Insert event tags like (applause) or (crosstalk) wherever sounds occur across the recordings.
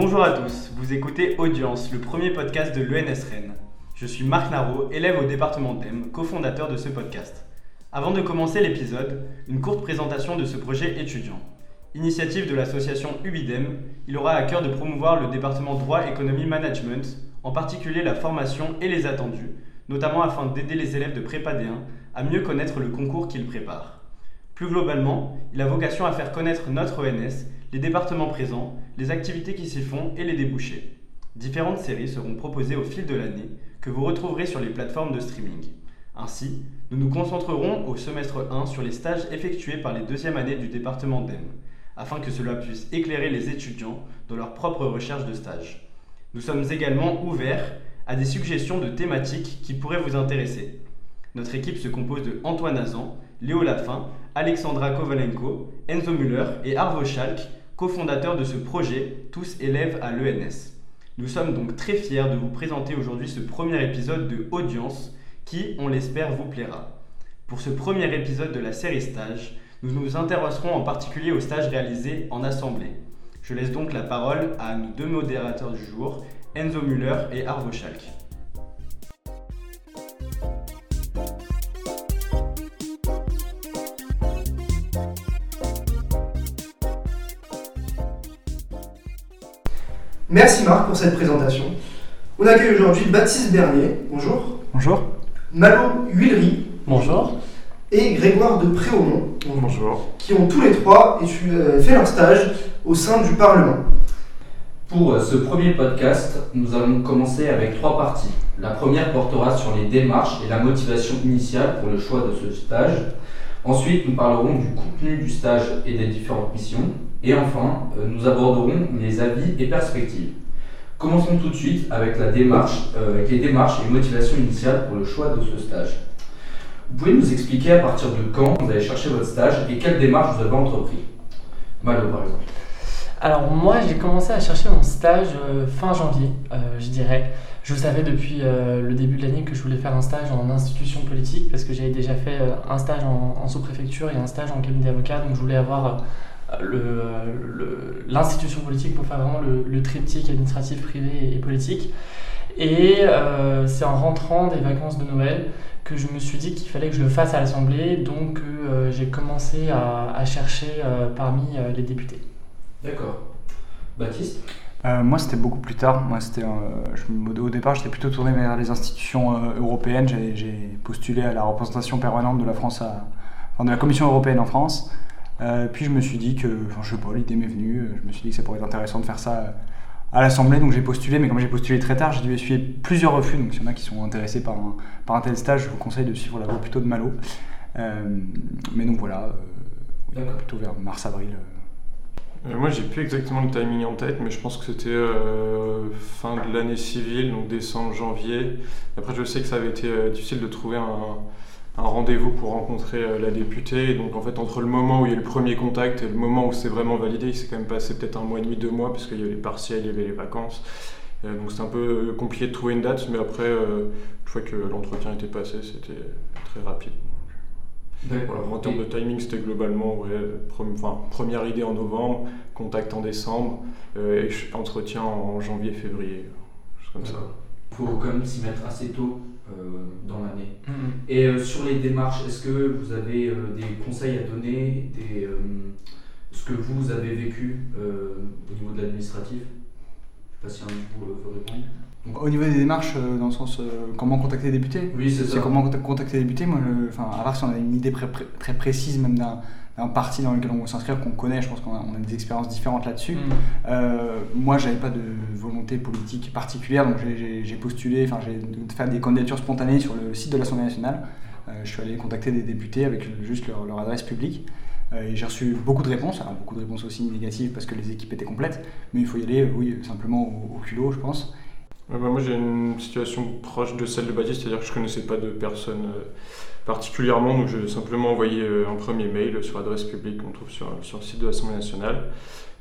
Bonjour à tous, vous écoutez Audience, le premier podcast de l'ENS Rennes. Je suis Marc Narot, élève au département d'EM, cofondateur de ce podcast. Avant de commencer l'épisode, une courte présentation de ce projet étudiant. Initiative de l'association UBIDEM, il aura à cœur de promouvoir le département droit, économie, management, en particulier la formation et les attendus, notamment afin d'aider les élèves de prépa D1 à mieux connaître le concours qu'ils préparent. Plus globalement, il a vocation à faire connaître notre ENS, les départements présents, les activités qui s'y font et les débouchés. Différentes séries seront proposées au fil de l'année que vous retrouverez sur les plateformes de streaming. Ainsi, nous nous concentrerons au semestre 1 sur les stages effectués par les deuxièmes années du département d'EM, afin que cela puisse éclairer les étudiants dans leur propre recherche de stage. Nous sommes également ouverts à des suggestions de thématiques qui pourraient vous intéresser. Notre équipe se compose de Antoine Azan, Léo Lafin, Alexandra Kovalenko, Enzo Müller et Arvo Schalk, cofondateurs de ce projet, tous élèves à l'ENS. Nous sommes donc très fiers de vous présenter aujourd'hui ce premier épisode de Audience qui, on l'espère, vous plaira. Pour ce premier épisode de la série Stage, nous nous intéresserons en particulier aux stages réalisés en assemblée. Je laisse donc la parole à nos deux modérateurs du jour, Enzo Müller et Arvo Schalk. Merci Marc pour cette présentation. On accueille aujourd'hui Baptiste Bernier, bonjour. Bonjour. Malo Huillery. Bonjour. Et Grégoire de Préaumont, Bonjour. qui ont tous les trois euh, fait leur stage au sein du Parlement. Pour euh, ce premier podcast, nous allons commencer avec trois parties. La première portera sur les démarches et la motivation initiale pour le choix de ce stage. Ensuite, nous parlerons du contenu du stage et des différentes missions. Et enfin, euh, nous aborderons les avis et perspectives. Commençons tout de suite avec, la démarche, euh, les démarches et motivations initiales pour le choix de ce stage. Vous pouvez nous expliquer à partir de quand vous avez cherché votre stage et quelles démarches vous avez entrepris? Malo, par exemple. Alors moi j'ai commencé à chercher mon stage euh, fin janvier, je dirais. Je savais depuis le début de l'année que je voulais faire un stage en institution politique parce que j'avais déjà fait un stage en, en sous-préfecture et un stage en cabinet d'avocat, donc je voulais avoir le, le- l'institution politique pour faire vraiment le, le triptyque administratif, privé et, et politique. Et euh, c'est en rentrant des vacances de Noël que je me suis dit qu'il fallait que je le fasse à l'Assemblée, donc euh, j'ai commencé à, à chercher euh, parmi euh, les députés. D'accord. Baptiste? Euh, moi, c'était beaucoup plus tard. Moi, c'était, euh, au départ, j'étais plutôt tourné vers les institutions euh, européennes. J'ai, j'ai postulé à la représentation permanente de la France, à, enfin, de la Commission européenne en France. Euh, puis je me suis dit que, enfin, je sais pas, l'idée m'est venue. Je me suis dit que ça pourrait être intéressant de faire ça euh, à l'Assemblée, donc j'ai postulé. Mais comme j'ai postulé très tard, j'ai dû essuyer plusieurs refus. Donc s'il y en a qui sont intéressés par un, par un tel stage, je vous conseille de suivre la voie plutôt de Malo. Euh, mais donc voilà, euh, plutôt vers mars-avril. Euh, moi, j'ai plus exactement le timing en tête, mais je pense que c'était euh, fin de l'année civile, donc décembre, janvier. Après, je sais que ça avait été euh, difficile de trouver un, un rendez-vous pour rencontrer euh, la députée. Donc, en fait, entre le moment où il y a eu le premier contact et le moment où c'est vraiment validé, il s'est quand même passé peut-être un mois et demi, deux mois, parce qu'il y avait les partiels, il y avait les vacances. Euh, donc, c'était un peu compliqué de trouver une date, mais après, euh, une fois que l'entretien était passé, c'était très rapide. Voilà, en termes de timing, c'était globalement ouais, prom- enfin, première idée en novembre, contact en décembre, euh, et entretien en janvier, février, chose comme ça. Il faut quand même s'y mettre assez tôt euh, dans l'année. Et euh, sur les démarches, est-ce que vous avez euh, des conseils à donner, des, euh, ce que vous avez vécu euh, au niveau de l'administratif? Je ne sais pas si un de vous veut répondre. Au niveau des démarches, euh, dans le sens euh, comment contacter les députés? Oui, c'est ça. C'est comment contac- contacter les députés? Moi, je- enfin, à part si on a une idée très précise même d'un d'un parti dans lequel on veut s'inscrire, qu'on connaît, je pense qu'on a, on a des expériences différentes là-dessus. Mm. Euh, moi, j'avais pas de volonté politique particulière, donc j'ai- j'ai j'ai postulé, enfin, j'ai fait des candidatures spontanées sur le site de l'Assemblée nationale. Euh, je suis allé contacter des députés avec juste leur, leur adresse publique. Euh, et j'ai reçu beaucoup de réponses, alors beaucoup de réponses aussi négatives parce que les équipes étaient complètes, mais il faut y aller, euh, oui, simplement au, au culot, je pense. Ouais, bah, moi, j'ai une situation proche de celle de Baptiste, c'est-à-dire que je connaissais pas de personne euh, particulièrement, donc j'ai simplement envoyé euh, un premier mail sur l'adresse publique qu'on trouve sur, sur le site de l'Assemblée nationale.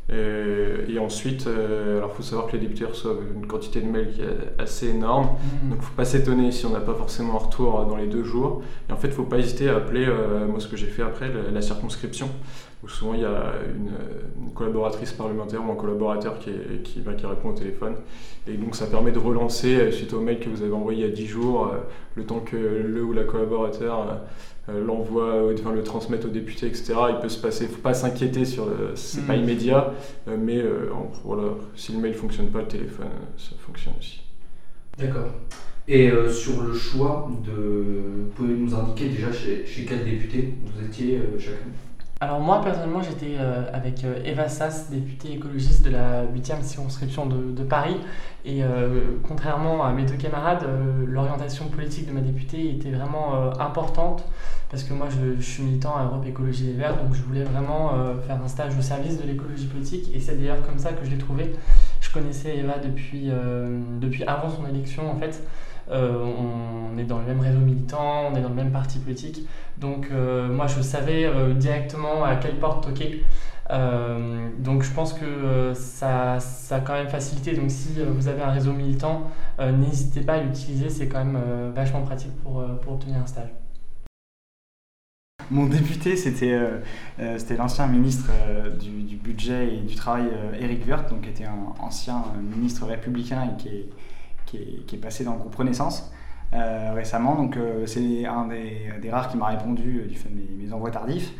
Et, et ensuite, euh, alors il faut savoir que les députés reçoivent une quantité de mails qui est assez énorme. Mm. Donc, faut pas s'étonner si on n'a pas forcément un retour euh, dans les deux jours. Et en fait, faut pas hésiter à appeler, euh, moi, ce que j'ai fait après, la, la circonscription. Où souvent il y a une, collaboratrice parlementaire ou un collaborateur qui, qui, qui, répond au téléphone. Et donc ça permet de relancer suite au mail que vous avez envoyé il y a 10 jours, le temps que le ou la collaborateur euh, l'envoie, enfin, le transmettre au député, etc. Il peut se passer, il ne faut pas s'inquiéter sur c'est pas mm. immédiat, euh, mais euh, voilà, si le mail ne fonctionne pas, le téléphone, ça fonctionne aussi. D'accord. Et sur le choix de, pouvez nous indiquer déjà chez, chez quel député vous étiez chacun? Alors moi personnellement j'étais euh, avec euh, Eva Sass, députée écologiste de la 8e circonscription de, Paris et euh, contrairement à mes deux camarades, l'orientation politique de ma députée était vraiment importante parce que moi je, suis militant à Europe Écologie Les Verts donc je voulais vraiment faire un stage au service de l'écologie politique et c'est d'ailleurs comme ça que je l'ai trouvé. Je connaissais Eva depuis, depuis avant son élection en fait. Euh, on est dans le même réseau militant, on est dans le même parti politique. Donc euh, moi je savais euh, directement à quelle porte toquer. donc je pense que ça, ça, a quand même facilité. Donc si vous avez un réseau militant, n'hésitez pas à l'utiliser, c'est quand même vachement pratique pour, pour obtenir un stage. Mon député, c'était l'ancien ministre du, budget et du travail, Eric Wirth, donc qui était un ancien ministre républicain et qui est, qui est, passé dans le groupe Renaissance euh, récemment. Donc euh, c'est un des, rares qui m'a répondu euh, du fait de mes, envois tardifs.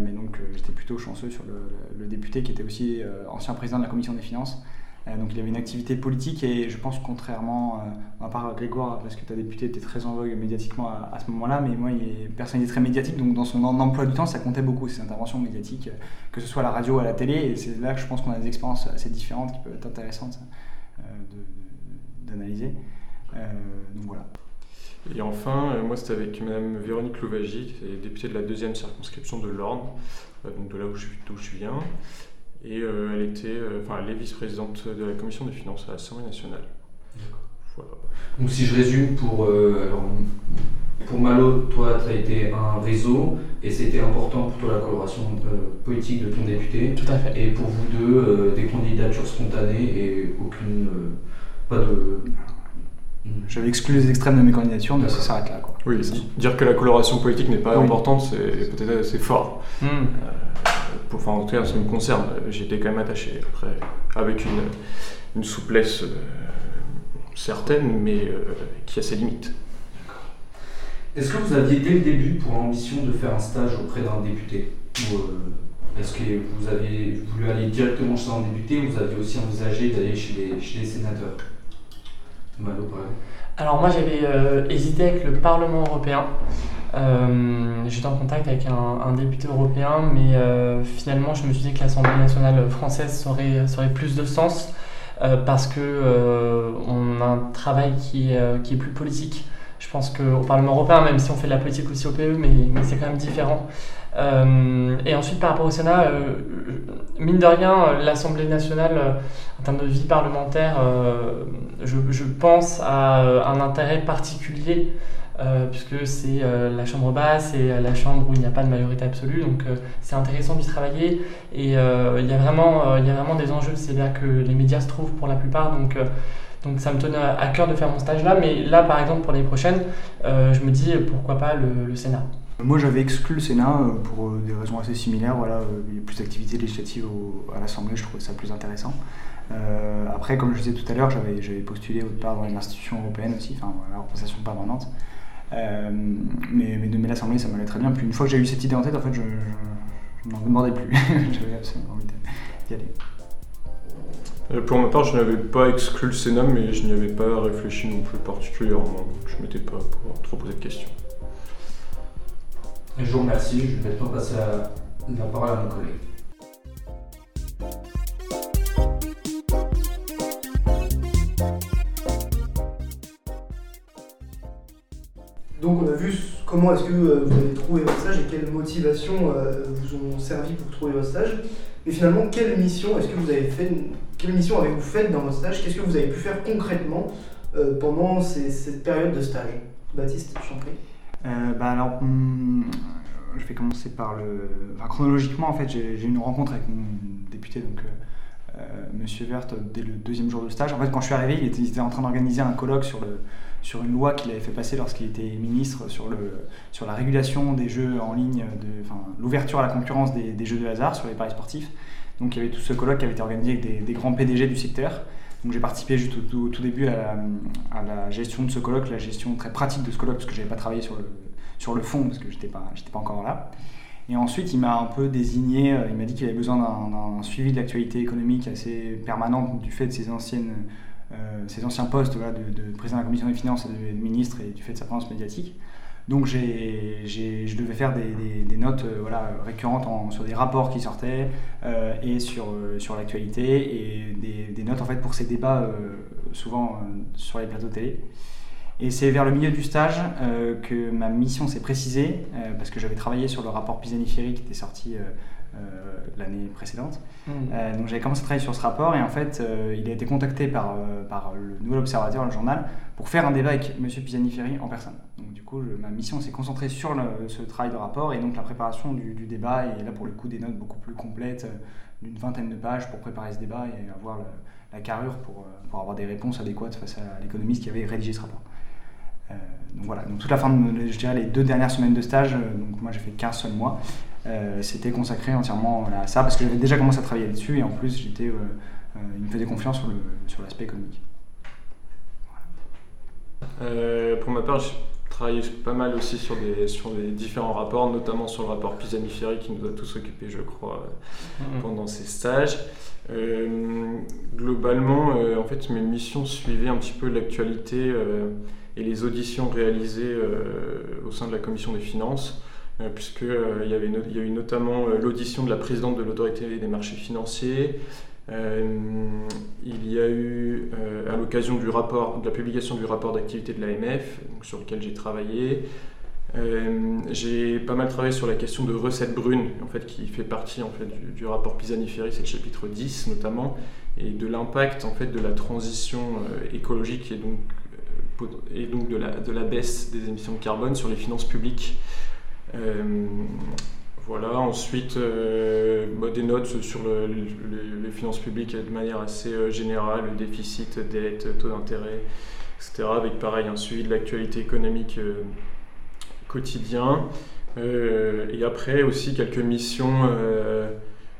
mais donc j'étais plutôt chanceux sur le, député qui était aussi ancien président de la commission des finances. donc il avait une activité politique et je pense contrairement, à part Grégoire, parce que ta député était très en vogue médiatiquement à, ce moment-là, mais moi il est personnalité très médiatique, donc dans son emploi du temps ça comptait beaucoup ses interventions médiatiques, que ce soit à la radio ou à la télé, et c'est là que je pense qu'on a des expériences assez différentes qui peuvent être intéressantes d'analyser. Euh, donc voilà. Et enfin, euh, moi c'était avec Madame Véronique Louvagie, qui est députée de la deuxième circonscription de l'Orne, euh, donc de là où je, je viens. Et elle était, enfin, elle est vice-présidente de la commission des finances à l'Assemblée nationale. Voilà. Donc si je résume pour, alors, pour Malo, toi tu as été un réseau et c'était important pour toi la coloration politique de ton député. Tout à fait. Et pour vous deux, des candidatures spontanées et aucune de. J'avais exclu les extrêmes de mes candidatures, mais ça s'arrête là. Quoi. Oui, dire que la coloration politique n'est pas importante, c'est peut-être assez fort. Hmm. Euh, pour, enfin, en tout cas, ça me concerne. J'étais quand même attaché. Après, avec une, une souplesse euh, certaine, mais euh, qui a ses limites. Est-ce que vous aviez dès le début pour l'ambition de faire un stage auprès d'un député Ou est-ce que vous aviez voulu aller directement chez un député ou vous aviez aussi envisagé d'aller chez les, chez les sénateurs alors moi j'avais euh, hésité avec le Parlement européen. Euh, j'étais en contact avec un, député européen, mais euh, finalement je me suis dit que l'Assemblée nationale française aurait, plus de sens parce que on a un travail qui qui est plus politique. Je pense qu'au Parlement européen, même si on fait de la politique aussi au PE, mais, mais c'est quand même différent. Euh, et ensuite, par rapport au Sénat, euh, mine de rien, l'Assemblée nationale, euh, en termes de vie parlementaire, je, pense à un intérêt particulier. puisque c'est la chambre basse et la chambre où il n'y a pas de majorité absolue, donc c'est intéressant d'y travailler et il y, a vraiment, il y a vraiment des enjeux, c'est-à-dire que les médias se trouvent pour la plupart, donc donc ça me tenait à cœur de faire mon stage là, mais là par exemple pour l'année prochaine, je me dis pourquoi pas le Sénat. Moi, j'avais exclu le Sénat euh, pour euh, des raisons assez similaires. Voilà, euh, il y a plus d'activités législatives à l'Assemblée, je trouvais ça plus intéressant. après, comme je disais tout à l'heure, j'avais, postulé au départ dans les institutions européennes aussi, enfin, la représentation permanente. mais, mais, de l'Assemblée, ça m'allait très bien. Puis une fois que j'ai eu cette idée en tête, en fait, je, n'en demandais plus. (laughs) j'avais absolument envie d'y aller. Pour ma part, je n'avais pas exclu le Sénat, mais je n'y avais pas réfléchi non plus particulièrement. Je ne m'étais pas trop posé de questions. Je vous remercie. Je vais maintenant passer la parole à mon collègue. Donc on a vu comment est-ce que euh, vous avez trouvé votre stage et quelles motivations euh, vous ont servi pour trouver votre stage. Mais finalement, quelle mission est-ce que vous avez fait Quelle mission avez-vous faite dans votre stage? Qu'est-ce que vous avez pu faire concrètement euh, pendant cette période de stage? Baptiste, je t'en prie. Euh, bah alors, hmm, je vais commencer par le. chronologiquement, en fait, j'ai eu une rencontre avec mon député, donc euh, Monsieur Vert dès le deuxième jour de stage. En fait, quand je suis arrivé, il était, en train d'organiser un colloque sur, le, sur une loi qu'il avait fait passer lorsqu'il était ministre sur, le, sur la régulation des jeux en ligne, de, l'ouverture à la concurrence des, jeux de hasard sur les paris sportifs. Donc il y avait tout ce colloque qui avait été organisé avec des, grands PDG du secteur. Donc j'ai participé juste au, tout début à, la gestion de ce colloque, la gestion très pratique de ce colloque, parce que je n'avais pas travaillé sur le, sur le fond, parce que je n'étais pas, pas encore là. Et ensuite, il m'a un peu désigné, euh, il m'a dit qu'il avait besoin d'un suivi de l'actualité économique assez permanent du fait de ses, anciennes, euh, ses anciens postes de, président de la commission des finances et de, ministre et du fait de sa présence médiatique. Donc je devais faire des, notes euh, voilà, récurrentes sur des rapports qui sortaient et sur, sur l'actualité et des, notes en fait pour ces débats souvent sur les plateaux télé. Et c'est vers le milieu du stage euh, que ma mission s'est précisée, euh, parce que j'avais travaillé sur le rapport Pisani-Ferry qui était sorti euh, l'année précédente. Mmh. donc j'avais commencé à travailler sur ce rapport, et en fait, il a été contacté par, par le Nouvel Observateur, le journal, pour faire un débat avec M. Pisani-Ferry en personne. Donc du coup, ma mission s'est concentrée sur ce travail de rapport, et donc la préparation du, débat, et là pour le coup, des notes beaucoup plus complètes, d'une vingtaine de pages pour préparer ce débat et avoir la carrure pour, pour avoir des réponses adéquates face à l'économiste qui avait rédigé ce rapport. Euh, donc voilà, donc toute la fin de, je dirais les deux dernières semaines de stage, euh, donc moi j'ai fait 15 seuls mois, euh, c'était consacré entièrement à ça parce que j'avais déjà commencé à travailler dessus et en plus j'étais, il me faisait confiance sur, le, sur l'aspect économique. pour ma part, j'ai travaillé pas mal aussi sur des, sur des différents rapports, notamment sur le rapport Pisani-Ferry qui nous a tous occupés, je crois, mm-hmm. pendant ces stages. globalement, en fait, mes missions suivaient un petit peu l'actualité et les auditions réalisées euh, au sein de la commission des finances, euh, puisqu'il euh, il y a eu notamment l'audition de la présidente de l'autorité des marchés financiers. il y a eu, à l'occasion du rapport, de la publication du rapport d'activité de l'AMF, sur lequel j'ai travaillé, j'ai pas mal travaillé sur la question de recettes brunes, en fait, qui fait partie en fait, du, rapport Pisani-Ferry, c'est le chapitre 10 notamment, et de l'impact en fait, de la transition écologique et donc et donc de la, de la baisse des émissions de carbone sur les finances publiques. Euh, voilà, ensuite euh, bah, des notes sur les finances publiques de manière assez euh, générale, le déficit, dette, taux d'intérêt, etc. Avec pareil un suivi de l'actualité économique quotidien. et après aussi quelques missions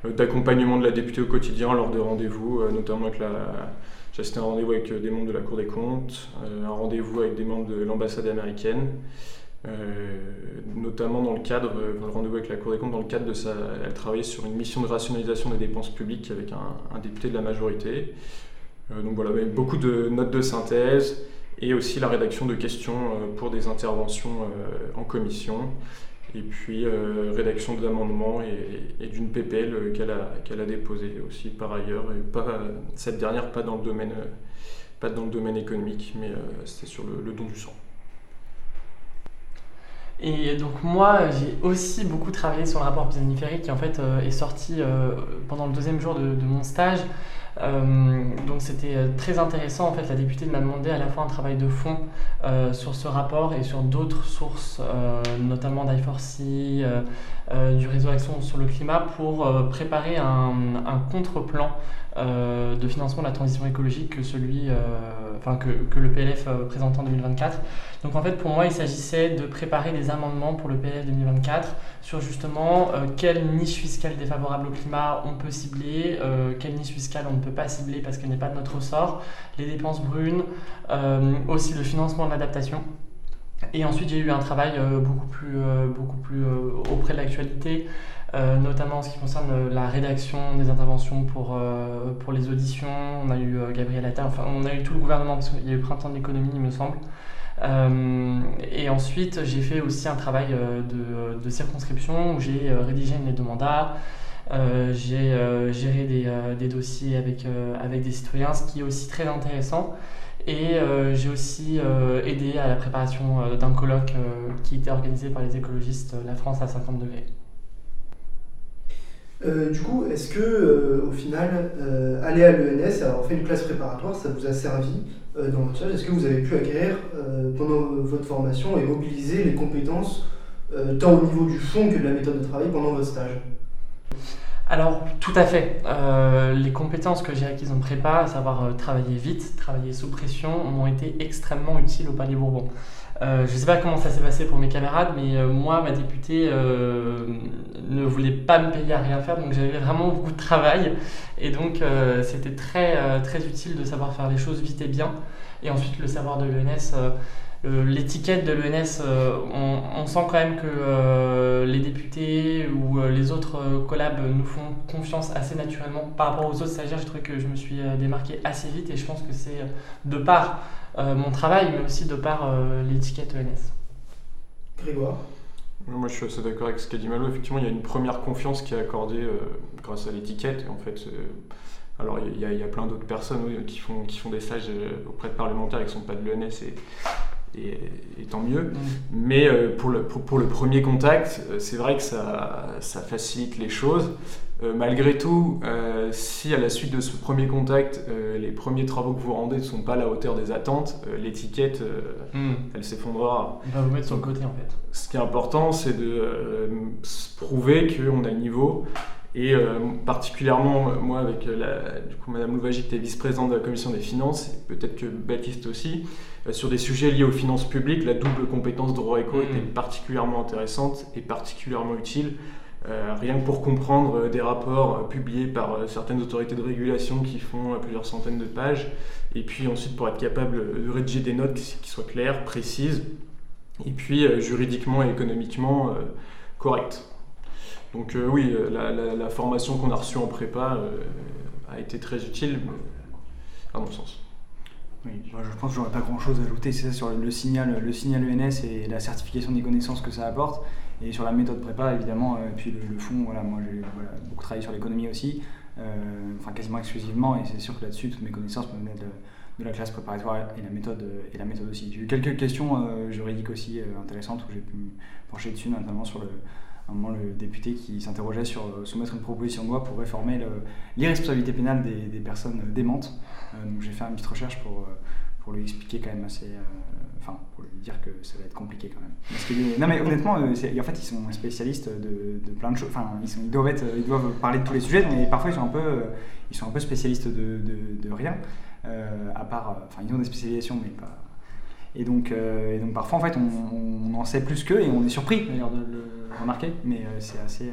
d'accompagnement de la députée au quotidien lors de rendez-vous, notamment avec la, j'ai assisté à un rendez-vous avec des membres de la Cour des comptes, un rendez-vous avec des membres de l'ambassade américaine, notamment dans le cadre, le rendez-vous avec la Cour des comptes, dans le cadre de sa. Elle travaillait sur une mission de rationalisation des dépenses publiques avec un, député de la majorité. donc voilà, beaucoup de notes de synthèse et aussi la rédaction de questions pour des interventions en commission et puis euh, rédaction d'amendements et, et d'une PPL qu'elle a, a déposée aussi par ailleurs, et pas, cette dernière pas dans le domaine, pas dans le domaine économique, mais euh, c'était sur le, don du sang. Et donc moi, j'ai aussi beaucoup travaillé sur le rapport Pisani-Ferry qui en fait euh, est sorti pendant le deuxième jour de, mon stage. Euh, donc c'était euh, très intéressant. En fait, la députée m'a demandé à la fois un travail de fond euh, sur ce rapport et sur d'autres sources, notamment d'I4C, du réseau Action sur le climat, pour préparer un, un contre-plan de financement de la transition écologique que celui, que, que, le PLF présente en 2024. Donc en fait, pour moi, il s'agissait de préparer des amendements pour le PLF 2024 sur justement quelle niche fiscale défavorable au climat on peut cibler, quelle niche fiscale on ne peut pas cibler parce qu'elle n'est pas de notre ressort, les dépenses brunes, euh, aussi le financement de l'adaptation. Et ensuite, j'ai eu un travail euh, beaucoup plus, euh, beaucoup plus auprès de l'actualité, notamment en ce qui concerne la rédaction des interventions pour, pour les auditions. On a eu Gabriel Attal, enfin, on a eu tout le gouvernement parce qu'il y a eu Printemps de l'économie, il me semble. et ensuite, j'ai fait aussi un travail de, circonscription où j'ai rédigé une lettre de mandat, euh, j'ai euh, géré des, euh, des, dossiers avec, avec des citoyens, ce qui est aussi très intéressant. Et j'ai aussi aidé à la préparation d'un colloque qui était organisé par les écologistes La France à 50 degrés. du coup, est-ce que au final, aller à l'ENS, avoir fait une classe préparatoire, ça vous a servi dans votre stage Est-ce que vous avez pu acquérir pendant votre formation et mobiliser les compétences tant au niveau du fond que de la méthode de travail pendant votre stage? Alors, tout à fait. Euh, les compétences que j'ai acquises en prépa, à savoir euh, travailler vite, travailler sous pression, m'ont été extrêmement utiles au Palais Bourbon. Euh, je ne sais pas comment ça s'est passé pour mes camarades, mais moi, ma députée ne voulait pas me payer à rien faire, donc j'avais vraiment beaucoup de travail. Et donc, c'était très, très utile de savoir faire les choses vite et bien. Et ensuite, le savoir de l'ENS l'étiquette de l'ENS, euh, on, sent quand même que euh, les députés ou les autres collabs nous font confiance assez naturellement. Par rapport aux autres stagiaires, je trouve que je me suis démarqué assez vite et je pense que c'est de par mon travail, mais aussi de par l'étiquette ENS. Grégoire moi, je suis assez d'accord avec ce qu'a dit Malo. Effectivement, il y a une première confiance qui est accordée grâce à l'étiquette. En fait, alors, il y, a, plein d'autres personnes qui, font, qui font des stages auprès de parlementaires qui ne sont pas de l'ENS et, et, tant mieux. Mm. Mais euh, pour, le, pour, le premier contact, euh, c'est vrai que ça, ça, facilite les choses. Euh, malgré tout, si à la suite de ce premier contact, les premiers travaux que vous rendez ne sont pas à la hauteur des attentes, l'étiquette, mm. elle s'effondrera. On va vous mettre sur le côté en fait. Ce qui est important, c'est de prouver qu'on a le niveau. Et particulièrement, moi, avec la, du coup, Madame Louvagie, qui est vice-présidente de la commission des finances, et peut-être que Baptiste aussi, sur des sujets liés aux finances publiques, la double compétence droit éco mmh. était particulièrement intéressante et particulièrement utile. Euh, rien que pour comprendre euh, des rapports publiés par certaines autorités de régulation qui font plusieurs centaines de pages, et puis ensuite pour être capable de rédiger des notes qui, soient claires, précises, et puis juridiquement et économiquement correctes. Donc oui, la, formation qu'on a reçue en prépa a été très utile, à mon sens. Oui, je pense que j'aurais pas grand chose à ajouter, c'est ça sur le signal, le signal ENS et la certification des connaissances que ça apporte. Et sur la méthode prépa, évidemment, et euh, puis le, fond, voilà, moi j'ai beaucoup travaillé sur l'économie aussi, euh, enfin quasiment exclusivement, et c'est sûr que là-dessus, toutes mes connaissances me venaient de, la classe préparatoire et la méthode, et la méthode aussi. J'ai eu quelques questions euh, juridiques aussi intéressantes où j'ai pu me pencher dessus, notamment sur le, un moment le député qui s'interrogeait sur soumettre une proposition de loi pour réformer l'irresponsabilité pénale des, personnes démentes. Euh, donc j'ai fait une petite recherche pour, euh, pour lui expliquer quand même assez. Euh, enfin, pour lui dire que ça va être compliqué quand même. Non mais honnêtement, en fait ils sont spécialistes de, de plein de choses. Enfin, ils, doivent parler de tous les sujets, mais parfois ils sont un peu, ils sont un peu spécialistes de, rien. à part, enfin ils ont des spécialisations, mais pas. Et donc, et donc parfois en fait on, en sait plus qu'eux et on est surpris d'ailleurs de le remarquer, mais c'est assez,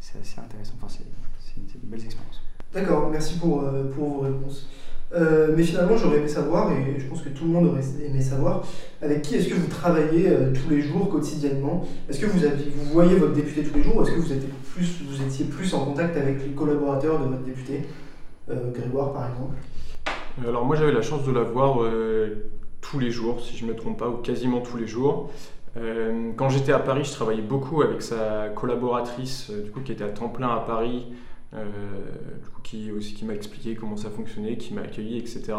c'est assez intéressant. Enfin, c'est une, belle expérience. D'accord, merci pour, pour vos réponses. Euh, mais finalement, j'aurais aimé savoir, et je pense que tout le monde aurait aimé savoir, avec qui est-ce que vous travaillez euh, tous les jours, quotidiennement? Est-ce que vous, avez, vous voyez votre député tous les jours ou est-ce que vous, étiez plus, vous étiez plus en contact avec les collaborateurs de votre député? Euh, Grégoire, par exemple Alors, moi, j'avais la chance de la voir tous les jours, si je ne me trompe pas, ou quasiment tous les jours. Quand j'étais à Paris, je travaillais beaucoup avec sa collaboratrice, du coup, qui était à temps plein à Paris, euh, qui aussi qui m'a expliqué comment ça fonctionnait, qui m'a accueilli, etc.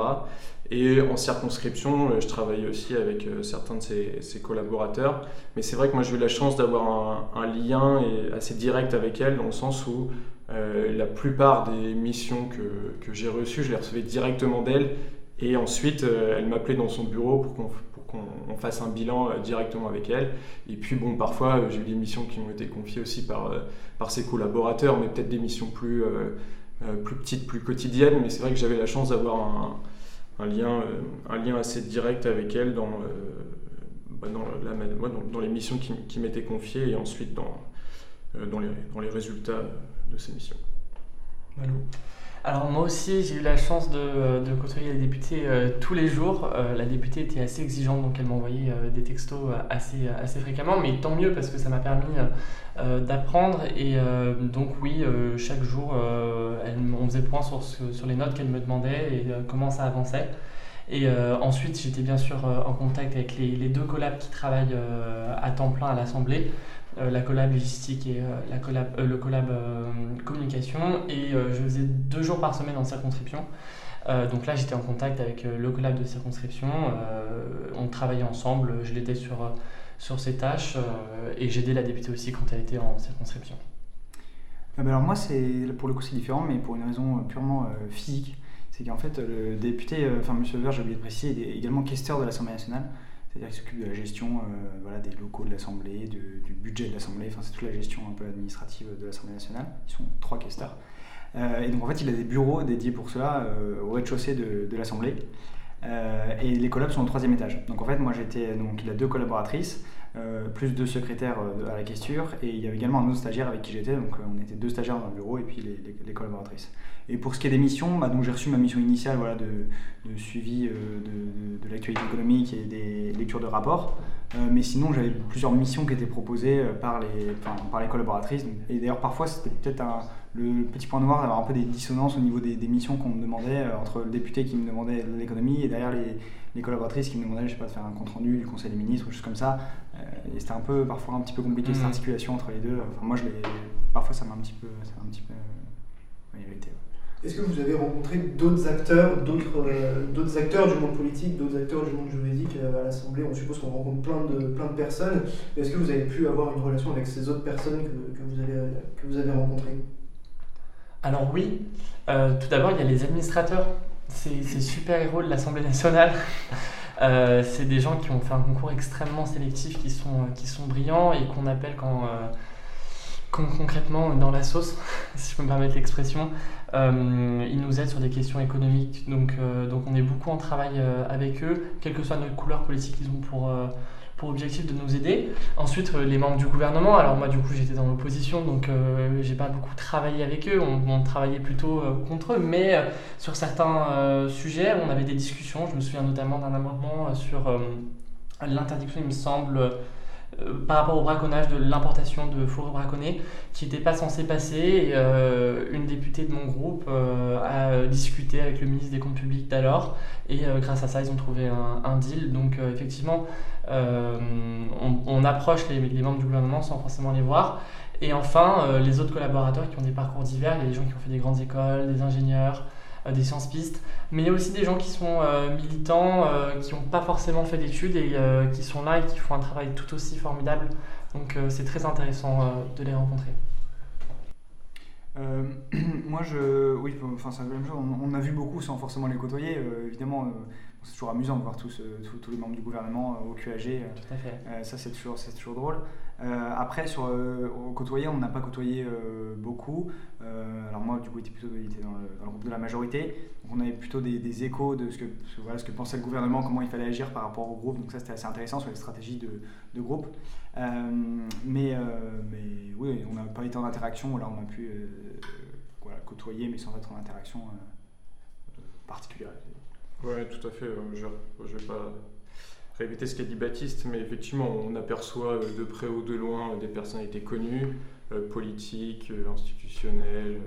Et en circonscription, euh, je travaille aussi avec euh, certains de ses, collaborateurs. Mais c'est vrai que moi, j'ai eu la chance d'avoir un, lien assez direct avec elle, dans le sens où la plupart des missions que j'ai reçues, je les recevais directement d'elle. Et ensuite, elle m'appelait dans son bureau pour qu'on qu'on fasse un bilan euh, directement avec elle. Et puis bon, parfois euh, j'ai eu des missions qui m'ont été confiées aussi par, euh, par ses collaborateurs, mais peut-être des missions plus, plus petites, plus quotidiennes. Mais c'est vrai que j'avais la chance d'avoir un, lien, un lien assez direct avec elle dans, bah, dans, la, dans, les missions qui, qui m'étaient confiées et ensuite dans, dans, les, dans les résultats de ces missions. Malou. Alors moi aussi, j'ai eu la chance de, de côtoyer la députée euh, tous les jours. Euh, la députée était assez exigeante, donc elle m'envoyait euh, des textos assez, assez fréquemment, mais tant mieux parce que ça m'a permis d'apprendre. Et donc oui, chaque jour, on faisait point sur, sur les notes qu'elle me demandait et comment ça avançait. Et ensuite, j'étais bien sûr en contact avec les, deux collabs qui travaillent à temps plein à l'Assemblée. Euh, la collab logistique et euh, la collab, euh, le collab communication. Et je faisais deux jours par semaine en circonscription. donc là, j'étais en contact avec le collab de circonscription. on travaillait ensemble. Je l'aidais sur, sur ses tâches et j'aidais la députée aussi quand elle était en circonscription. Ah bah alors moi, c'est pour le coup, c'est différent, mais pour une raison purement physique. C'est qu'en fait, le député, enfin Monsieur Verge, j'ai oublié de préciser, est également questeur de l'Assemblée nationale. C'est-à-dire qu'il s'occupe de la gestion voilà, des locaux de l'Assemblée, du budget de l'Assemblée, enfin c'est toute la gestion un peu administrative de l'Assemblée nationale. Ils sont trois questeurs. et donc en fait, il a des bureaux dédiés pour cela au rez-de-chaussée de, l'Assemblée. et les collabs sont au troisième étage. Donc en fait, moi j'étais, donc il a deux collaboratrices. Euh, plus deux secrétaires euh, à la questure, et il y avait également un autre stagiaire avec qui j'étais, donc euh, on était deux stagiaires dans le bureau et puis les, collaboratrices. Et pour ce qui est des missions, bah, j'ai reçu ma mission initiale voilà, de, suivi de, de l'actualité économique et des lectures de rapports, mais sinon j'avais plusieurs missions qui étaient proposées par les, par les collaboratrices, et d'ailleurs parfois c'était peut-être le petit point noir d'avoir un peu des dissonances au niveau des, missions qu'on me demandait euh, entre le député qui me demandait l'économie et derrière les, les, collaboratrices qui me demandaient je sais pas, de faire un compte rendu du Conseil des ministres ou choses comme ça. Euh, et c'était un peu parfois un petit peu compliqué cette mmh. articulation entre les deux. Enfin, moi, je parfois ça m'a un petit peu, ça un petit peu irrité. Est-ce que vous avez rencontré d'autres acteurs, d'autres euh, d'autres acteurs du monde politique, d'autres acteurs du monde juridique à l'Assemblée? On suppose qu'on rencontre plein de, plein de personnes. Est-ce que vous avez pu avoir une relation avec ces autres personnes que, vous, avez, que vous avez rencontrées? Alors oui, euh, tout d'abord il y a les administrateurs, ces, super-héros de l'Assemblée nationale. Euh, c'est des gens qui ont fait un concours extrêmement sélectif, qui sont, qui sont brillants et qu'on appelle quand, euh, concrètement dans la sauce, (laughs) si je peux me permettre l'expression. Ils nous aident sur des questions économiques, donc, donc on est beaucoup en travail avec eux, quelle que soit notre couleur politique qu'ils ont pour objectif de nous aider. Ensuite, euh, les membres du gouvernement. Alors moi, du coup, j'étais dans l'opposition, donc euh, j'ai pas beaucoup travaillé avec eux. On, travaillait plutôt euh, contre eux, mais sur certains sujets, on avait des discussions. Je me souviens notamment d'un amendement sur l'interdiction, il me semble euh, par rapport au braconnage de l'importation de fourrures braconnées qui n'était pas censé passer. Et, euh, une députée de mon groupe euh, a discuté avec le ministre des Comptes publics d'alors et grâce à ça ils ont trouvé un, deal. Donc effectivement on, approche les, membres du gouvernement sans forcément les voir. Et enfin les autres collaborateurs qui ont des parcours divers, il gens qui ont fait des grandes écoles, des ingénieurs, des sciences pistes, mais il y a aussi des gens qui sont euh, militants, euh, qui n'ont pas forcément fait d'études et euh, qui sont là et qui font un travail tout aussi formidable. Donc c'est très intéressant de les rencontrer. (clears throat) moi, je, oui, enfin, c'est la même chose. On, a vu beaucoup sans forcément les côtoyer. évidemment, c'est toujours amusant de voir tous, tous, les membres du gouvernement au QAG. Tout à fait. ça, c'est toujours, c'est toujours drôle. Après, sur, au côtoyer, on n'a pas côtoyé beaucoup. alors moi, du coup, j'étais plutôt dans le, dans le, groupe de la majorité on avait plutôt des, échos de ce que, voilà, ce que pensait le gouvernement, comment il fallait agir par rapport au groupe. Donc ça, c'était assez intéressant sur les stratégies de, groupe. Euh, mais, euh, mais oui, on n'a pas été en interaction. Là, on a pu euh, côtoyer, mais sans être en interaction particulière. Oui, tout à fait. Je ne vais pas répéter ce qu'a dit Baptiste, mais effectivement, on aperçoit de près ou de loin des personnalités connues, politiques, institutionnelles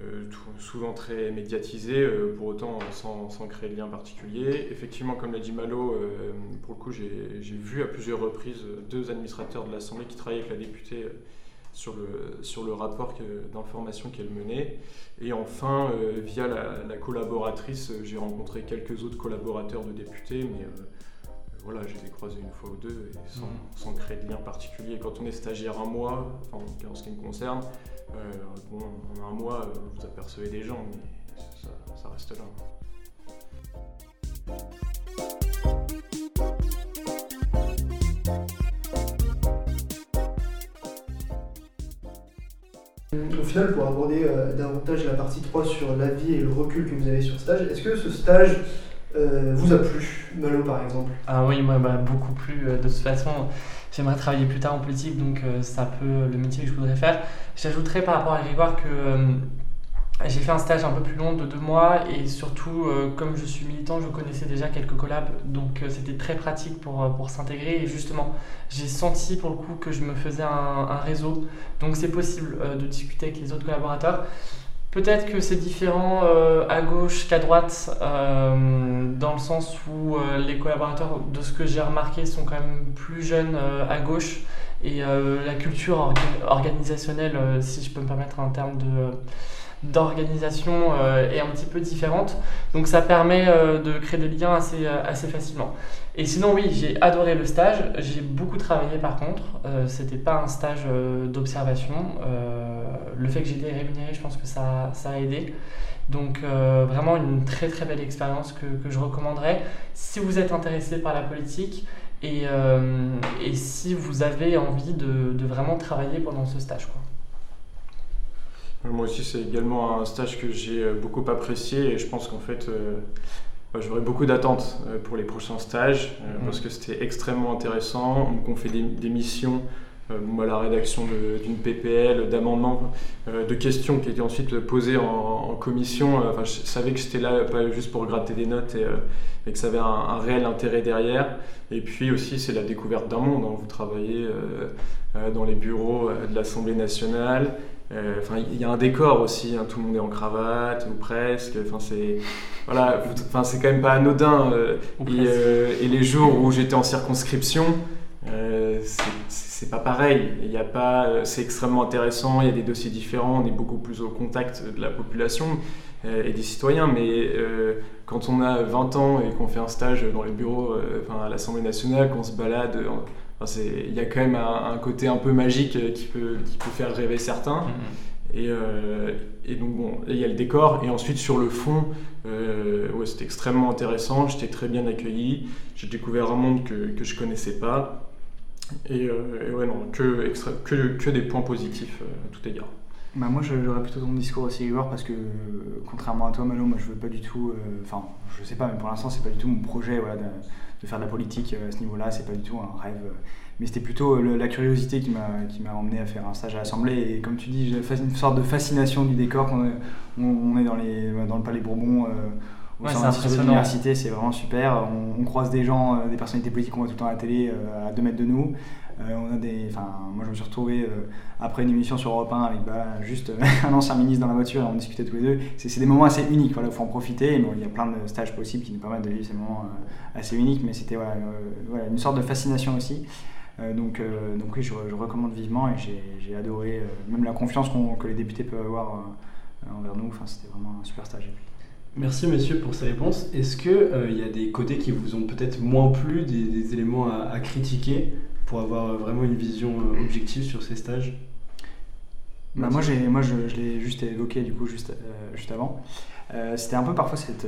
euh, souvent très médiatisé, euh, pour autant sans, créer de lien particulier. Effectivement, comme l'a dit Malo, euh, pour le coup, j'ai vu à plusieurs reprises deux administrateurs de l'Assemblée qui travaillaient avec la députée sur le, sur le rapport d'information qu'elle menait. Et enfin, via la, collaboratrice, j'ai rencontré quelques autres collaborateurs de députés, mais voilà, je les ai croisés une fois ou deux et sans, mmh. sans, créer de lien particulier. Quand on est stagiaire un mois, enfin, en ce qui me concerne, euh, bon, en un mois, euh, vous apercevez des gens, mais ça, reste là. Au final, pour aborder euh, davantage la partie 3 sur la vie et le recul que vous avez sur stage, est-ce que ce stage vous a plu, Malo par exemple? Ah oui, moi bah, beaucoup plu. de toute façon, j'aimerais travailler plus tard en politique, donc euh, c'est un peu le métier que je voudrais faire. J'ajouterais par rapport à Grégoire que euh, j'ai fait un stage un peu plus long de deux mois et surtout, euh, comme je suis militant, je connaissais déjà quelques collabs, donc c'était très pratique pour, pour s'intégrer. Et justement, j'ai senti pour le coup que je me faisais un, réseau, donc c'est possible de discuter avec les autres collaborateurs. Peut-être que c'est différent euh, à gauche qu'à droite, euh, dans le sens où euh, les collaborateurs, de ce que j'ai remarqué, sont quand même plus jeunes à gauche et la culture organisationnelle, si je peux me permettre un terme de d'organisation est un petit peu différente. Donc ça permet de créer des liens assez, assez facilement. Et sinon, oui, j'ai adoré le stage. J'ai beaucoup travaillé par contre. C'était pas un stage d'observation le fait que j'ai été rémunéré, je pense que ça, ça a aidé. Donc vraiment une très très belle expérience que, que, je recommanderais si vous êtes intéressé par la politique et, et si vous avez envie de, de, vraiment travailler pendant ce stage. Quoi. Moi aussi, c'est également un stage que j'ai beaucoup apprécié et je pense qu'en fait, j'aurais beaucoup d'attentes pour les prochains stages mmh. parce que c'était extrêmement intéressant. on fait des, des missions euh, la rédaction d'une PPL, d'amendements, euh, de questions qui étaient ensuite posées en, commission. Euh, enfin, je savais que j'étais là pas juste pour gratter des notes et, que ça avait un, réel intérêt derrière. Et puis aussi, c'est la découverte d'un monde. Hein. Vous travaillez dans les bureaux de l'Assemblée nationale. Enfin, il y a un décor aussi. Hein. Tout le monde est en cravate ou presque. Enfin, c'est voilà. Enfin, c'est quand même pas anodin. et, et, les jours où j'étais en circonscription. c'est c'est pas pareil. Il y a pas, euh, c'est extrêmement intéressant. Il y a des dossiers différents. On est beaucoup plus au contact de la population euh, et des citoyens. Mais euh, quand on a 20 ans et qu'on fait un stage dans les bureaux, enfin à l'Assemblée nationale, qu'on se balade, il y a quand même un, côté un peu magique qui peut, qui peut faire rêver certains. Mm-hmm. Et, et, donc bon, il y a le décor et ensuite sur le fond, ouais, c'était extrêmement intéressant. J'étais très bien accueilli. J'ai découvert un monde que que je connaissais pas. Euh, et, ouais, non, que, extra, que, que, des points positifs euh, à tout égard. Bah moi j'aurais plutôt ton discours aussi Igor parce que contrairement à toi Malo, moi je veux pas du tout, euh, enfin je sais pas mais pour l'instant c'est pas du tout mon projet voilà, de, de, faire de la politique à ce niveau-là, c'est pas du tout un rêve, mais c'était plutôt la curiosité qui m'a emmené à faire un stage à l'Assemblée. Et comme tu dis j'ai une sorte de fascination du décor, on est, on, est dans, les, dans le Palais Bourbon au ouais, sein de l'université, c'est vraiment super. On, croise des gens, euh, des personnalités politiques qu'on voit tout le temps à la télé, euh, à 2 mètres de nous. Euh, on a des, moi, je me suis retrouvé après une émission sur Europe 1 avec bah, juste (laughs) un ancien ministre dans la voiture et on discutait tous les deux. C'est des moments assez uniques, il faut en profiter. Il y a plein de stages possibles qui nous permettent de vivre ces moments assez uniques, mais c'était voilà, une sorte de fascination aussi. donc, donc oui, je, recommande vivement et j'ai adoré même la confiance que les députés peuvent avoir envers nous. C'était vraiment un super stage. Merci messieurs pour ces réponses. Est-ce qu'il euh, il y a des côtés qui vous ont peut-être moins plu, des, éléments à, critiquer? Pour avoir vraiment une vision euh, objective sur ces stages bah moi, je, l'ai juste évoqué du coup juste, euh, juste avant. C'était un peu parfois cette,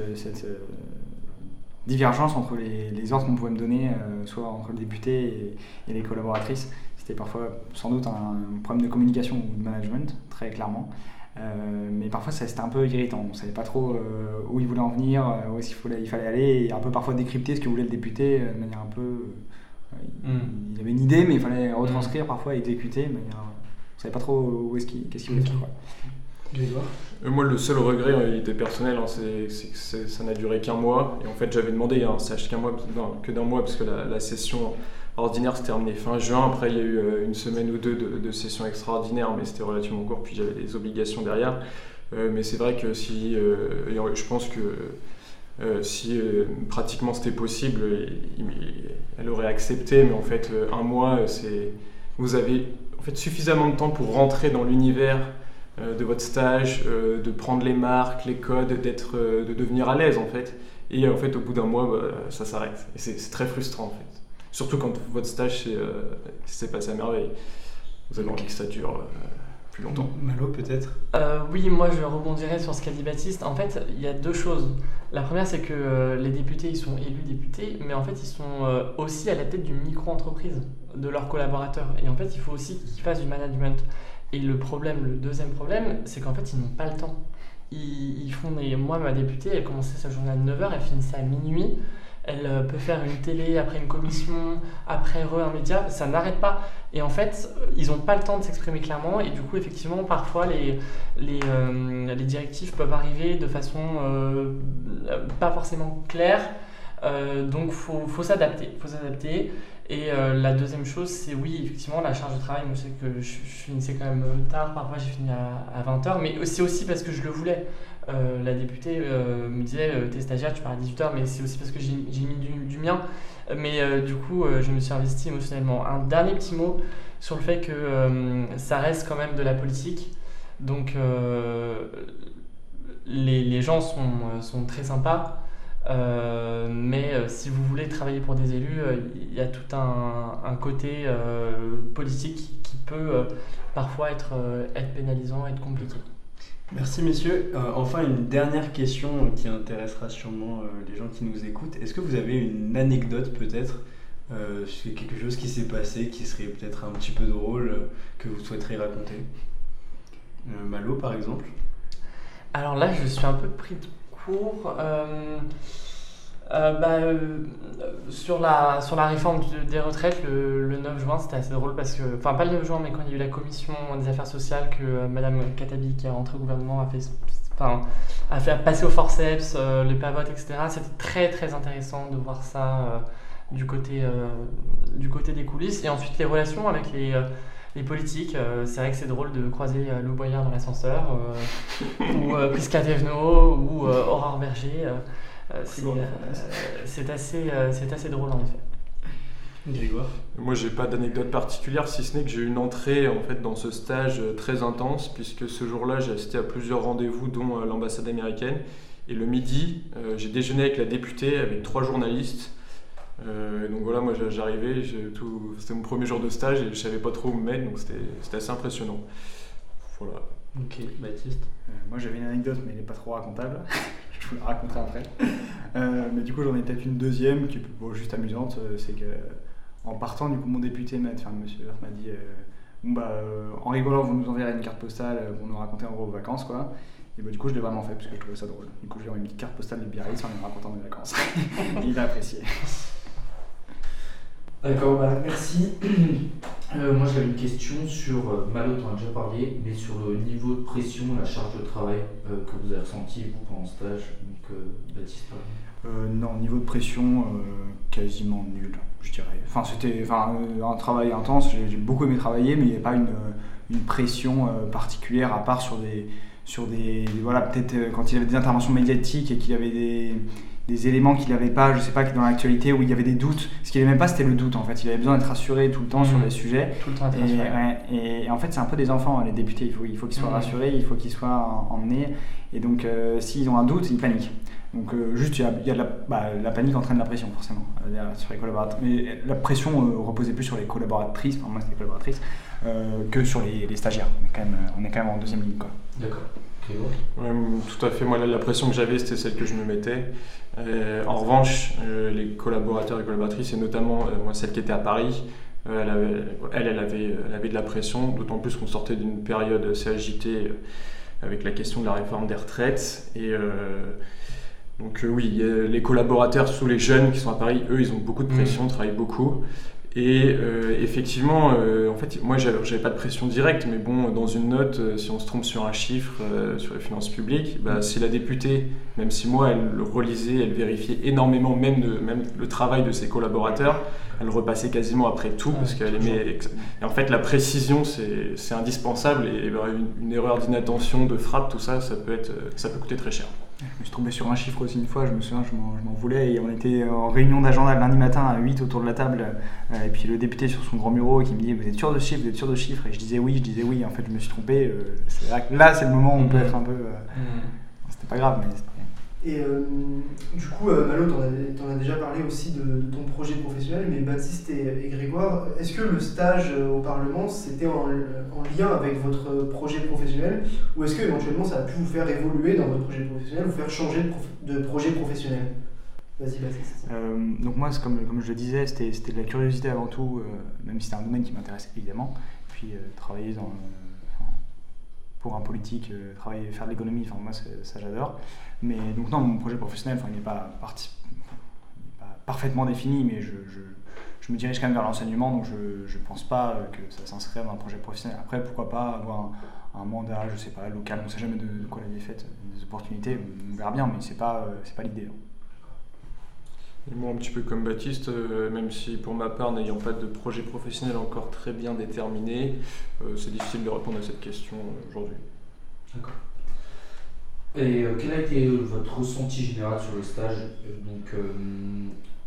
divergence entre les, ordres qu'on pouvait me donner, soit entre le député et, les collaboratrices. C'était parfois sans doute un, problème de communication ou de management, très clairement. Euh, mais parfois c'était un peu irritant, on ne savait pas trop euh, où il voulait en venir, euh, où il fallait, il fallait aller, et un peu parfois décrypter ce que voulait le député de manière un peu... Il, hmm. avait une idée, mais il fallait retranscrire parfois et exécuter de manière... On ne savait pas trop où est-ce qu'il, qu'est-ce qu'il voulait faire. moi, le seul regret, il était personnel, hein, c'est, que ça n'a duré qu'un mois. Et en fait, j'avais demandé un stage qu'un mois, que d'un mois, parce que la, la session ordinaire s'est terminé fin juin. Après, il y a eu euh, une semaine ou deux de, sessions extraordinaires, mais c'était relativement court. Puis j'avais des obligations derrière. Euh, mais c'est vrai que si, euh, je pense que si pratiquement c'était possible, elle aurait accepté. Mais en fait, un mois, c'est vous avez en fait suffisamment de temps pour rentrer dans l'univers de votre stage, de prendre les marques, les codes, d'être, de devenir à l'aise en fait. Et en fait, au bout d'un mois, bah, ça s'arrête. C'est très frustrant en fait. Surtout quand votre stage s'est euh, passé à merveille. Vous avez envie que ça dure euh, plus longtemps. Malo, peut-être euh, Oui, moi je rebondirais sur ce qu'a dit Baptiste. En fait, il y a deux choses. La première, c'est que les députés, ils sont élus députés, mais en fait, ils sont aussi à la tête d'une micro-entreprise de leurs collaborateurs. Et en fait, il faut aussi qu'ils fassent du management. Et le problème, le deuxième problème, c'est qu'en fait, ils n'ont pas le temps. Ils, font des... Moi, ma députée, elle commençait sa journée à 9h, elle finissait à minuit elle euh, peut faire une télé, après une commission, après re un média, ça n'arrête pas. Et en fait, ils n'ont pas le temps de s'exprimer clairement et du coup, effectivement, parfois les, les, euh, les directives peuvent arriver de façon euh, pas forcément claire. donc, faut, faut s'adapter. Faut s'adapter. Et la deuxième chose, c'est oui, effectivement, la charge de travail. Moi, je sais que je, finissais quand même tard, parfois j'ai fini à, à 20h, mais c'est aussi parce que je le voulais. Euh, la députée euh, me disait euh, T'es stagiaire, tu pars à 18h, mais c'est aussi parce que j'ai mis du, mien. Mais du coup, je me suis investi émotionnellement. Un dernier petit mot sur le fait que ça reste quand même de la politique. Donc, les, gens sont, très sympas. Mais si vous voulez travailler pour des élus, il y a tout un, côté politique qui peut parfois être pénalisant, être compliqué. Merci messieurs. Euh, enfin une dernière question qui intéressera sûrement euh, les gens qui nous écoutent. Est-ce que vous avez une anecdote peut-être euh, sur quelque chose qui s'est passé qui serait peut-être un petit peu drôle que vous souhaiteriez raconter? Malo par exemple Alors là, je suis un peu pris de court. Euh, bah, euh, sur, la, sur la réforme des retraites, le, le 9 juin, c'était assez drôle parce que, enfin pas le 9 juin, mais quand il y a eu la commission des affaires sociales, que euh, Madame Katabi, qui est rentrée au gouvernement, a fait, passer au forceps euh, les pavotes, etc. C'était très très intéressant de voir ça du, côté, du côté des coulisses. Et ensuite, les relations avec les, politiques. c'est vrai que c'est drôle de croiser Lou Boyard dans l'ascenseur, (laughs) ou Prisca Thévenot, ou Aurore Berger. Euh, euh, c'est euh, assez, euh, c'est assez drôle en effet. Grégoire Moi, j'ai pas d'anecdote particulière, si ce n'est que j'ai eu une entrée en fait dans ce stage très intense, puisque ce jour-là, j'ai assisté à plusieurs rendez-vous, dont euh, l'ambassade américaine. Et le midi, euh, j'ai déjeuné avec la députée, avec trois journalistes. Euh, donc voilà, moi j'a- j'arrivais, tout- c'était mon premier jour de stage et je savais pas trop où me mettre, donc c'était c'était assez impressionnant. Voilà. Ok, Baptiste? Euh, moi j'avais une anecdote, mais elle n'est pas trop racontable. Je raconterai après. Euh, mais du coup, j'en ai peut-être une deuxième qui est juste amusante. euh, c'est que en partant, du coup, mon député, m'a- enfin, monsieur m'a dit euh, bon, bah, euh, en rigolant, vous nous enverrez une carte postale euh, pour nous raconter en gros vos vacances. quoi. Et bah, du coup, je l'ai vraiment fait parce que je trouvais ça drôle. Du coup, je lui ai envoyé une carte postale de Biarritz en lui racontant mes vacances. (laughs) Il a apprécié. D'accord, bah, merci. (clears throat) Euh, moi j'avais une question sur, euh, Malo t'en as déjà parlé, mais sur le niveau de pression, la charge de travail euh, que vous avez ressenti vous pendant stage. Donc euh, Baptiste, non, niveau de pression, quasiment nul, je dirais. Enfin, c'était un travail intense, j'ai beaucoup aimé travailler, mais il n'y avait pas une, pression particulière, à part sur des. Sur des voilà, peut-être quand il y avait des interventions médiatiques et qu'il y avait des, des éléments qu'il n'avait pas, je sais pas, dans l'actualité, où il y avait des doutes. Ce qu'il n'aimait pas, c'était le doute en fait. Il avait besoin d'être rassuré tout le temps sur Mhm. les sujets. Tout le temps être Et, rassuré. ouais, et en fait, c'est un peu des enfants, les députés. Il faut, il faut qu'ils soient Mhm. rassurés, il faut qu'ils soient en- emmenés. Et donc, euh, s'ils ont un doute, ils paniquent. Donc, euh, juste, il y a, il y a de la, bah, la panique entraîne la pression, forcément, euh, sur les collaborateurs. Mais la pression euh, reposait plus sur les collaboratrices, enfin, moi c'était collaboratrices, euh, que sur les, les stagiaires. On est, quand même, on est quand même en deuxième ligne. Quoi. D'accord. Ouais, tout à fait. Moi, la, la pression que j'avais, c'était celle que je me mettais. Euh, en revanche, euh, les collaborateurs et collaboratrices, et notamment euh, moi, celle qui était à Paris, euh, elle, avait, elle, elle avait, elle avait de la pression, d'autant plus qu'on sortait d'une période assez agitée euh, avec la question de la réforme des retraites. Et euh, donc, euh, oui, les collaborateurs, surtout les jeunes qui sont à Paris, eux, ils ont beaucoup de pression, travaillent beaucoup. Et euh, effectivement, euh, en fait, moi, j'avais pas de pression directe, mais bon, dans une note, euh, si on se trompe sur un chiffre euh, sur les finances publiques, bah, si la députée, même si moi, elle le relisait, elle vérifiait énormément, même, de, même le travail de ses collaborateurs, elle repassait quasiment après tout, parce qu'elle aimait. Et en fait, la précision, c'est indispensable, et bah, une, une erreur d'inattention, de frappe, tout ça, ça peut, être, ça peut coûter très cher. Je me suis tombé sur un chiffre aussi une fois, je me souviens, je m'en je m'en voulais. Et on était en réunion d'agenda le lundi matin à 8 autour de la table. euh, et puis le député sur son grand bureau qui me dit Vous êtes sûr de ce chiffre Vous êtes sûr de ce chiffre Et je disais oui, je disais oui. En fait, je me suis trompé. euh, c'est là, c'est le moment où on peut Mhm. être un peu. euh, Mhm. C'était pas grave, mais Et euh, du coup, euh, Malo, t'en as, as déjà parlé aussi de, ton projet professionnel, mais Baptiste et, Grégoire, est-ce que le stage euh, au Parlement, c'était en, en lien avec votre projet professionnel, ou est-ce que éventuellement ça a pu vous faire évoluer dans votre projet professionnel, vous faire changer de, projet professionnel? Vas-y, Baptiste. Donc moi, comme, je le disais, c'était c'était de la curiosité avant tout, même si c'est un domaine qui m'intéresse évidemment. Puis travailler dans, pour un politique, euh, travailler, faire de l'économie, enfin moi ça j'adore. Mais donc non, mon projet professionnel, enfin, il n'est pas, parti, parfaitement défini, mais je, me dirige quand même vers l'enseignement, donc je ne pense pas euh, que ça s'inscrive dans un projet professionnel. Après, pourquoi pas avoir un, mandat, je sais pas, local, on ne sait jamais de, quoi la vie est faite, des opportunités, on verra bien, mais c'est pas, euh, pas l'idée. hein. Moi, un petit peu comme Baptiste, euh, même si pour ma part, n'ayant pas de projet professionnel encore très bien déterminé, euh, c'est difficile de répondre à cette question aujourd'hui. Et euh, quel a été votre ressenti général sur le stage?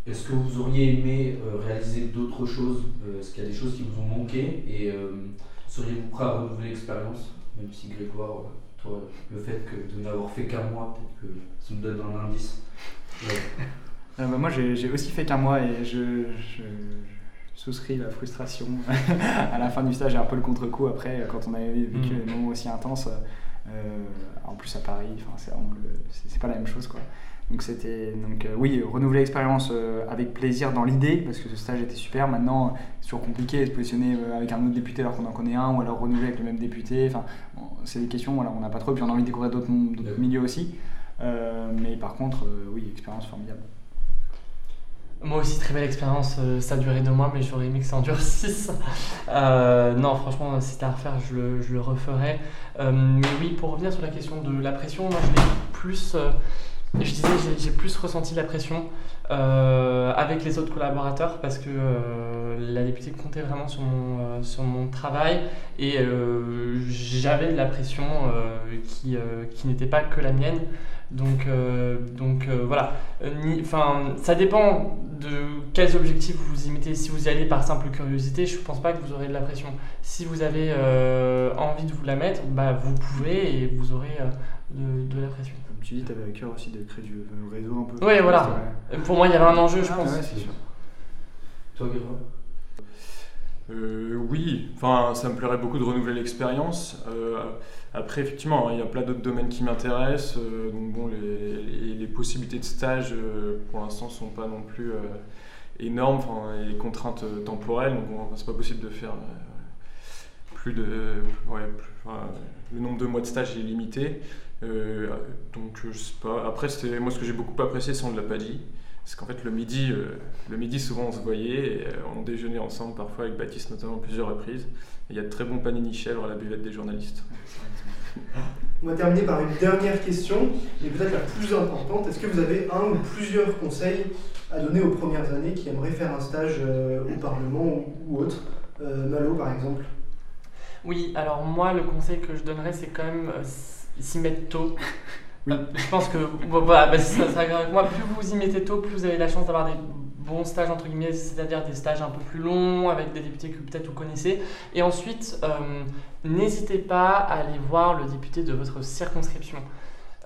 Est-ce que vous auriez aimé réaliser d'autres choses? Est-ce qu'il y a des choses qui vous ont manqué? Et seriez-vous prêt à renouveler l'expérience? Même si Grégoire, toi, le fait que de n'avoir fait qu'un mois, peut-être que ça me donne un indice. Bah, moi, j'ai j'ai aussi fait qu'un mois et je, je- souscris la frustration. (laughs) à la fin du stage, et un peu le contre-coup après, quand on avait vécu Mm. des moments aussi intenses. euh, en plus à Paris, c'est pas la même chose. Quoi. Donc, c'était donc euh, oui, renouveler l'expérience euh, avec plaisir dans l'idée, parce que ce stage était super. Maintenant, c'est toujours compliqué de se positionner euh, avec un autre député alors qu'on en connaît un, ou alors renouveler avec le même député. Enfin, bon, c'est des questions, voilà, on n'a pas trop, et puis on a envie de découvrir d'autres milieux aussi. Euh, mais par contre, euh, oui, expérience formidable. Moi aussi, très belle expérience. euh, Ça a duré deux mois, mais j'aurais aimé que ça en dure (laughs) six. Euh, non, franchement, si c'était à refaire, je le, je le referais. Euh, mais oui, pour revenir sur la question de la pression, moi, je l'ai plus. euh, je disais, j'ai- plus ressenti la pression euh, avec les autres collaborateurs parce que euh, la députée comptait vraiment sur mon, euh, sur mon travail et euh, j'avais de la pression euh, qui, euh, qui n'était pas que la mienne. Donc, euh, donc euh, voilà. Euh, Enfin, ça dépend de quels objectifs vous y mettez. Si vous y allez par simple curiosité, je ne pense pas que vous aurez de la pression. Si vous avez euh, envie de vous la mettre, bah, vous pouvez et vous aurez euh, de, de la pression. Comme tu dis, tu avais à cœur aussi de créer du réseau un peu. Ouais, voilà. Pour moi, il y avait un enjeu, je Ah, pense. ouais, c'est sûr. Toi, Euh, oui, enfin, ça me plairait beaucoup de renouveler l'expérience. Euh, après, effectivement, hein, il y a plein d'autres domaines qui m'intéressent. euh, donc, bon, les, possibilités de stage, euh, pour l'instant, sont pas non plus énormes. Enfin, les contraintes temporelles, donc bon, c'est pas possible de faire plus de. Ouais, le nombre de mois de stage est limité. Donc, je sais pas. Après, moi, ce que j'ai beaucoup apprécié, c'est ne l'a pas dit. Parce qu'en fait, le midi, euh, le midi, souvent, on se voyait et euh, on déjeunait ensemble, parfois avec Baptiste notamment, à plusieurs reprises. Et il y a de très bons panini chèvres à la buvette des journalistes. On va terminer par une dernière question, et peut-être la plus importante. Est-ce que vous avez un ou plusieurs conseils à donner aux premières années qui aimeraient faire un stage euh, au Parlement ou, ou autre? Euh, Malo, par exemple. Oui, alors moi, le conseil que je donnerais, c'est quand même euh, s'y mettre tôt. Je pense que voilà, bah, ça sera grave avec moi. Plus vous y mettez tôt, plus vous avez la chance d'avoir des bons stages, entre guillemets, c'est-à-dire des stages un peu plus longs, avec des députés que peut-être vous connaissez. Et ensuite, euh, n'hésitez pas à aller voir le député de votre circonscription.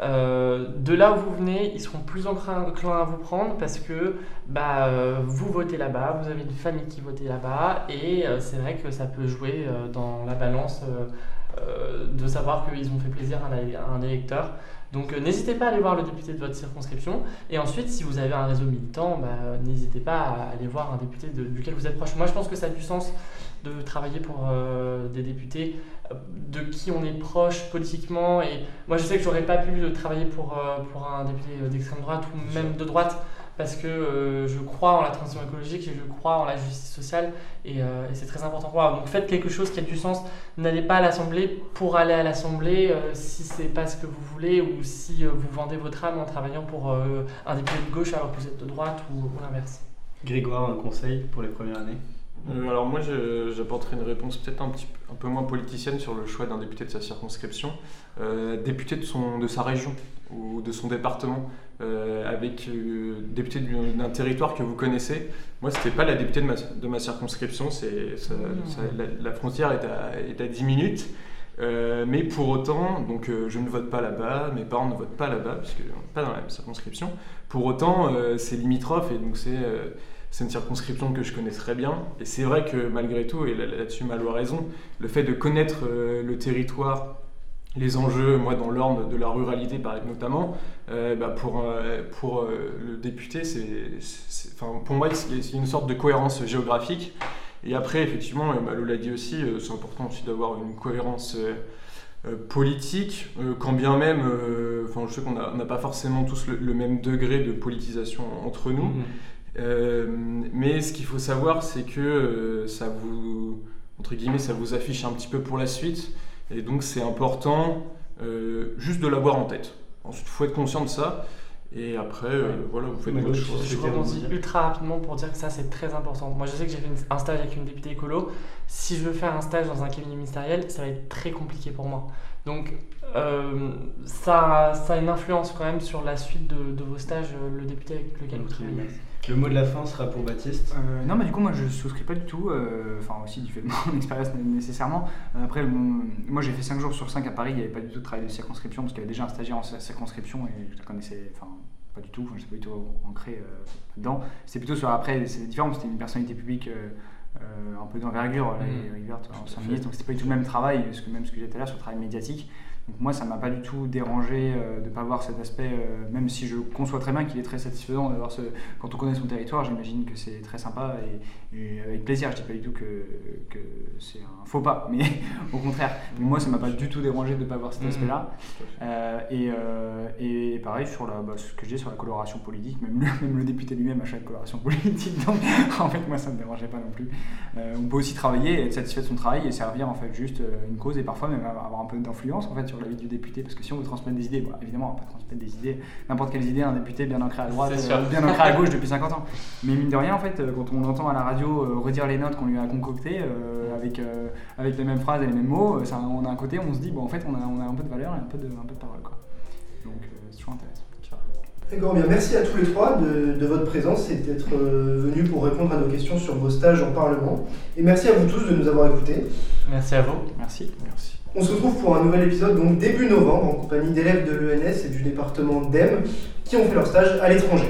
Euh, de là où vous venez, ils seront plus enclins à vous prendre parce que bah, euh, vous votez là-bas, vous avez une famille qui vote là-bas, et c'est vrai que ça peut jouer dans la balance de savoir qu'ils ont fait plaisir à un électeur. Donc euh, n'hésitez pas à aller voir le député de votre circonscription, et ensuite si vous avez un réseau militant, bah, n'hésitez pas à aller voir un député de- duquel vous êtes proche. Moi je pense que ça a du sens de travailler pour euh, des députés euh, de qui on est proche politiquement, et moi je sais que j'aurais pas pu travailler pour, euh, pour un député d'extrême droite ou même de droite, parce que euh, je crois en la transition écologique et je crois en la justice sociale et, euh, et c'est très important pour moi. Donc faites quelque chose qui a du sens. N'allez pas à l'Assemblée pour aller à l'Assemblée euh, si c'est pas ce que vous voulez ou si euh, vous vendez votre âme en travaillant pour euh, un député de gauche alors que vous êtes de droite ou, ou l'inverse. Grégoire, un conseil pour les premières années? Alors moi, j'apporterai une réponse peut-être un, petit, un peu moins politicienne sur le choix d'un député de sa circonscription. Euh, député de, son, de sa région ou de son département, avec euh, député du- d'un territoire que vous connaissez. Moi, c'était pas la députée de ma, de ma circonscription, c'est, ça- ça- la, la frontière est à, est à 10 minutes. Euh, mais pour autant, donc euh, je ne vote pas là-bas, mes parents ne votent pas là-bas, puisque pas dans la même circonscription. Pour autant, euh, c'est limitrophe et donc c'est euh, c'est une circonscription que je connais très bien. Et c'est vrai que malgré tout, et là- là-dessus Malo a raison, le fait de connaître euh, le territoire, les enjeux, moi dans l'ordre de la ruralité par exemple, notamment, euh, bah, pour, euh, pour euh, le député, c'est, pour moi c'est une sorte de cohérence géographique. Et après, effectivement, et Malo l'a dit aussi, c'est important aussi d'avoir une cohérence politique, quand bien même, enfin, je sais qu'on n'a pas forcément tous le, le même degré de politisation entre nous. Euh, mais ce qu'il faut savoir, c'est que ça vous, entre guillemets, ça vous affiche un petit peu pour la suite, et donc c'est important euh, juste de l'avoir en tête. Ensuite, il faut être conscient de ça, et après, euh, Ouais. voilà, vous faites votre choix. Je rebondis ultra rapidement pour dire que ça c'est très important. Moi je sais que j'ai fait une- un stage avec une députée écolo. Si je veux faire un stage dans un cabinet ministériel, ça va être très compliqué pour moi. Donc euh, ça, ça a une influence quand même sur la suite de, de vos stages, euh, le député avec lequel vous travaillez. Le mot de la fin sera pour Baptiste. Euh, non, mais du coup, moi, je souscris pas du tout. euh, Enfin, aussi du fait de mon (laughs) expérience né- nécessairement. Euh, après, moi, j'ai fait 5 jours sur 5 à Paris. Il n'y avait pas du tout de travail de circonscription parce qu'il y avait déjà un stagiaire en cir- circonscription et je la connaissais enfin, pas du tout, je ne suis pas du tout ancré euh, dedans. C'est plutôt sur après, c'est différent, c'était une personnalité publique un peu d'envergure, là, Mmh. et River, en Tout à 5 fait. minutes, donc c'était pas du tout le même travail, parce que même ce que j'ai tout à l'heure sur le travail médiatique. Donc moi, ça m'a pas du tout dérangé euh, de ne pas voir cet aspect, euh, même si je conçois très bien qu'il est très satisfaisant d'avoir ce. Quand on connaît son territoire, j'imagine que c'est très sympa et, et avec plaisir. Je dis pas du tout que, que c'est un faux pas, mais (laughs) au contraire. Mais moi, ça m'a pas du tout dérangé de ne pas voir cet Mhm. aspect-là. Euh, et, euh, et pareil sur la, bah, ce que je dis sur la coloration politique, même le, même le député lui-même a chaque coloration (laughs) politique, donc en fait moi ça me dérangeait pas non plus. Euh, on peut aussi travailler, et être satisfait de son travail et servir en fait juste une cause et parfois même avoir un peu d'influence en fait sur la vie du député, parce que si on veut transmettre des idées, bon, évidemment on va pas transmettre des idées, n'importe quelles idées, un député bien ancré à droite, euh, bien ancré à gauche depuis 50 ans. Mais mine de rien en fait, euh, quand on entend à la radio euh, redire les notes qu'on lui a concoctées euh, avec, euh, avec les mêmes phrases et les mêmes mots, ça, on a un côté, on se dit bon en fait on a, on a un peu de valeur et un peu de, un peu de parole quoi. Donc euh, c'est toujours intéressant. D'accord, bien merci à tous les trois de, de votre présence et d'être euh, venus pour répondre à nos questions sur vos stages en Parlement. Et merci à vous tous de nous avoir écoutés. Merci à vous. Merci. Merci. On se retrouve pour un nouvel épisode donc début novembre en compagnie d'élèves de l'ENS et du département d'EM qui ont fait leur stage à l'étranger.